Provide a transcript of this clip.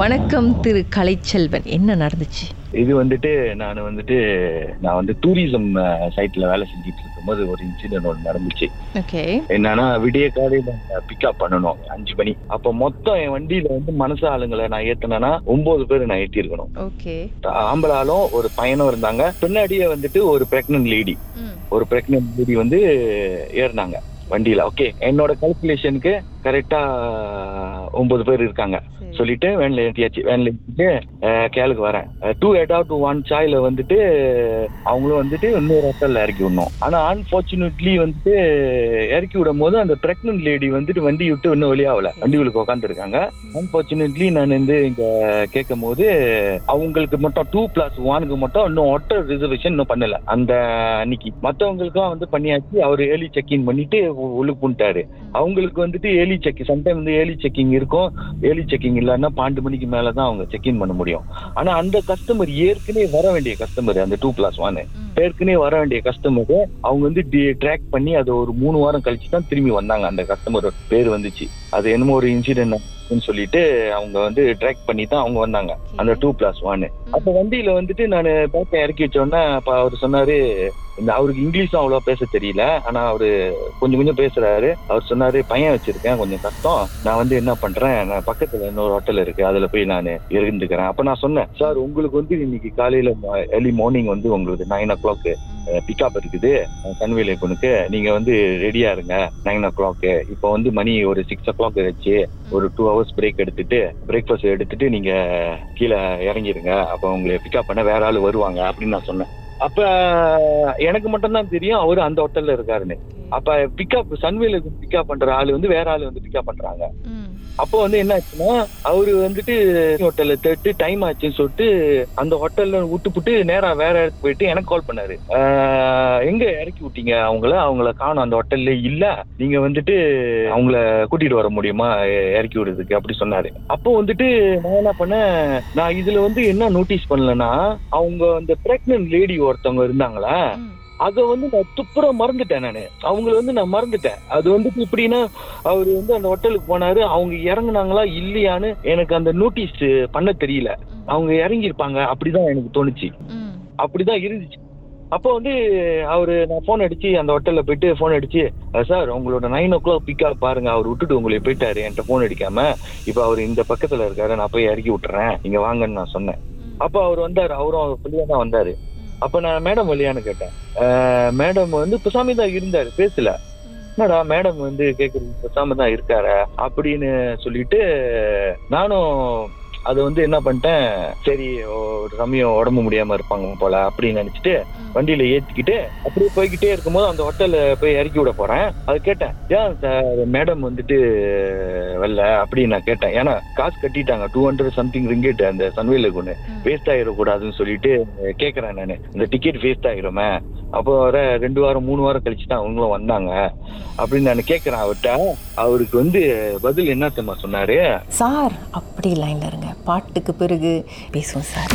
வணக்கம் திரு கலைச்செல்வன். என்ன நடந்துச்சு? இது வந்துட்டு நான் வந்துட்டு நான் வந்து டூரிசம் சைட்ல வேலை செஞ்சுட்டு இருக்கும்போது ஒரு இன்சிடென்ட் ஒன்று நடந்துச்சு. என்னன்னா விடிய காலையில பிக்கப் பண்ணணும் அஞ்சு மணி. அப்போ மொத்தம் என் வண்டியில வந்து மனசு ஆளுங்களை நான் ஏத்தினேன்னா ஒன்பது பேர் நான் ஏத்தி இருக்கணும் ஓகே ஆம்பளாலும் ஒரு பையனும் இருந்தாங்க. பின்னாடியே வந்துட்டு ஒரு பிரெக்னன்ட் லேடி ஒரு பிரெக்னன்ட் லேடி வந்து ஏறினாங்க வண்டியில. ஓகே. என்னோட கால்குலேஷனுக்கு கரெக்டா ஒன்பது பேர் இருக்காங்க. சொல்லிட்டு வேன்ல ஏற்றியாச்சு வேன்ல ஏற்றிட்டு கேளுக்கு வரேன். டூ ஆஃப் டூ ஒன் சாயில வந்துட்டு அவங்களும் வந்துட்டு இன்னொரு ஹோட்டல்ல இறக்கி விடணும். ஆனா அன்பார்ச்சுனேட்லி வந்துட்டு இறக்கி விடும் போது அந்த பிரெக்னன்ட் லேடி வந்துட்டு வண்டி விட்டு இன்னும் வெளியாகல. வண்டிகளுக்கு உட்காந்துருக்காங்க அன்பார்ச்சுனேட்லி நான் வந்து இங்க கேட்கும் போது அவங்களுக்கு மட்டும் டூ பிளஸ் ஒனுக்கு மட்டும் இன்னும் ஹோட்டல் ரிசர்வேஷன் இன்னும் பண்ணல. அந்த அன்னைக்கு. மற்றவங்களுக்கும் வந்து பண்ணியாச்சு. அவர் ஏர்லி செக்இன் பண்ணிட்டு உள்ளுக்கு பண்ணிட்டாரு அவங்களுக்கு வந்துட்டு ஏர்லி செக் சம்டைம் வந்து ஏர்லி செக்கிங் இருக்கும். ஏர்லி செக்கிங் இல்லைன்னா பன்னெண்டு மணிக்கு மேல தான் அவங்க செக்இன் பண்ண முடியும். ஆனா அந்த கஸ்டமர் ஏற்கனவே வர வேண்டிய கஸ்டமர் அந்த டூ பிளஸ் ஒன் ஏற்கனவே வர வேண்டிய கஸ்டமர் அவங்க வந்து ட்ராக் பண்ணி அது ஒரு மூணு வாரம் கழிச்சு தான் திரும்பி வந்தாங்க. அந்த கஸ்டமர் பேர் வந்துச்சு. அது என்னமோ ஒரு இன்சிடென்ட் சொல்லிட்டு அவங்க வந்து ட்ராக் பண்ணி தான் அவங்க வந்தாங்க. அந்த டூ பிளஸ் ஒன் அப்ப வண்டியில வந்துட்டு நான் பேக்கை இறக்கி வச்சோன்னே அப்ப அவர் சொன்னாரு இந்த அவருக்கு இங்கிலீஷும் அவ்வளவா பேச தெரியல ஆனா அவரு கொஞ்சம் கொஞ்சம் பேசுறாரு. அவர் சொன்னாரு பையன் வச்சிருக்கேன் கொஞ்சம் கஷ்டம். நான் வந்து என்ன பண்றேன்? நான் பக்கத்துல இன்னொரு ஹோட்டல் இருக்கு. அதுல போய் நான் இருந்துக்கிறேன். அப்ப நான் சொன்னேன் சார் உங்களுக்கு வந்து இன்னைக்கு காலையில ஏர்லி மார்னிங் வந்து உங்களுக்கு நைன் ஓ கிளாக் பிக்கப் இருக்குது. கன்வேலை பொண்ணுக்கு நீங்க வந்து ரெடியா இருங்க. நைன் ஓ கிளாக் இப்போ வந்து மணி ஒரு சிக்ஸ் ஓ கிளாக் வச்சு ஒரு டூ ஹவர்ஸ் பிரேக் எடுத்துட்டு பிரேக்ஃபாஸ்ட் எடுத்துட்டு நீங்க கீழே இறங்கிருங்க. அப்போ உங்களை பிக்கப் பண்ண வேற ஆள் வருவாங்க அப்படின்னு நான் சொன்னேன். அப்ப எனக்கு மட்டும் தான் தெரியும் அவரு அந்த ஹோட்டல்ல இருக்காருன்னு. அப்ப பிக்கப் சன்வேலுக்கு பிக்கப் பண்ற ஆள் வந்து வேற ஆள் வந்து பிக்கப் பண்றாங்க. அப்போ வந்து என்ன ஆச்சுன்னா அவரு வந்துட்டு ஹோட்டல்ல தேட்டு டைம் ஆச்சுன்னு சொல்லிட்டு அந்த ஹோட்டல்ல விட்டுப்புட்டு நேரா வேற இடத்துக்கு போயிட்டு எனக்கு கால் பண்ணாரு. எங்க இறக்கி விட்டீங்க அவங்கள? அவங்கள காணும் அந்த ஹோட்டல்ல இல்ல. நீங்க வந்துட்டு அவங்கள கூட்டிட்டு வர முடியுமா? இறக்கி விடுறதுக்கு அப்படி சொன்னாரு. அப்போ வந்துட்டு நான் என்ன பண்ணேன் நான் இதுல வந்து என்ன நோட்டீஸ் பண்ணலன்னா அவங்க அந்த பிரெக்னன்ட் லேடி ஒருத்தவங்க இருந்தாங்களா? அதை வந்து நான் துப்புற மறந்துட்டேன் நான். அவங்கள வந்து நான் மறந்துட்டேன். அது வந்துட்டு எப்படின்னா அவர் வந்து அந்த ஹோட்டலுக்கு போனாரு. அவங்க இறங்குனாங்களா இல்லையான்னு எனக்கு அந்த நோட்டீஸ் பண்ண தெரியல. அவங்க இறங்கியிருப்பாங்க. அப்படிதான் எனக்கு தோணுச்சு. அப்படிதான் இருந்துச்சு. அப்போ வந்து அவரு நான் ஃபோன் அடிச்சு அந்த ஹோட்டல்ல போயிட்டு ஃபோன் அடிச்சு சார் உங்களோட நைன் ஓ கிளாக் பிக்கப் பாருங்க. அவர் விட்டுட்டு உங்களை போயிட்டாரு. என்கிட்ட ஃபோன் அடிக்காம இப்போ அவர் இந்த பக்கத்துல இருக்காரு. நான் போய் இறக்கி விட்டுறேன். நீங்க வாங்கன்னு நான் சொன்னேன். அப்போ அவர் வந்தாரு. அவரும் அவர் ஃப்ரீயா தான் வந்தாரு. அப்ப நான் மேடம் வழியான்னு கேட்டேன். மேடம் வந்து புசாமி தான் இருந்தாரு பேசல. என்னடா மேடம் வந்து கேக்குறது புசாமி தான் இருக்காரு? அப்படின்னு சொல்லிட்டு நானும் அது வந்து என்ன பண்ணிட்டேன் சரி ஒரு சமயம் உடம்பு முடியாம இருப்பாங்க போல அப்படின்னு நினைச்சிட்டு வண்டியில ஏத்திக்கிட்டு அப்படியே போய்கிட்டே இருக்கும்போது அந்த ஹோட்டல்ல போய் இறக்கி விட போறேன். அது கேட்டேன் ஏன் சார் மேடம் வந்துட்டு வரல அப்படின்னு நான் கேட்டேன். ஏன்னா காசு கட்டிட்டாங்க டூ ஹண்ட்ரட் சம்திங் ரிங்கெட் அந்த சன்வேலுக்கு ஒன்று வேஸ்ட் ஆயிடக்கூடாதுன்னு சொல்லிட்டு கேட்கறேன் நான். இந்த டிக்கெட் வேஸ்ட் ஆகிருமே அப்போ வர ரெண்டு வாரம் மூணு வாரம் கழிச்சு தான் அவங்களும் வந்தாங்க. அப்படின்னு நான் கேட்கறேன் அவர்கிட்ட. அவருக்கு வந்து பதில் என்ன தெரியுமா சொன்னாரு? சார் அப்படி லைன்ல இருங்க. பாட்டுக்கு பிறகு பேசுவோம் சார்.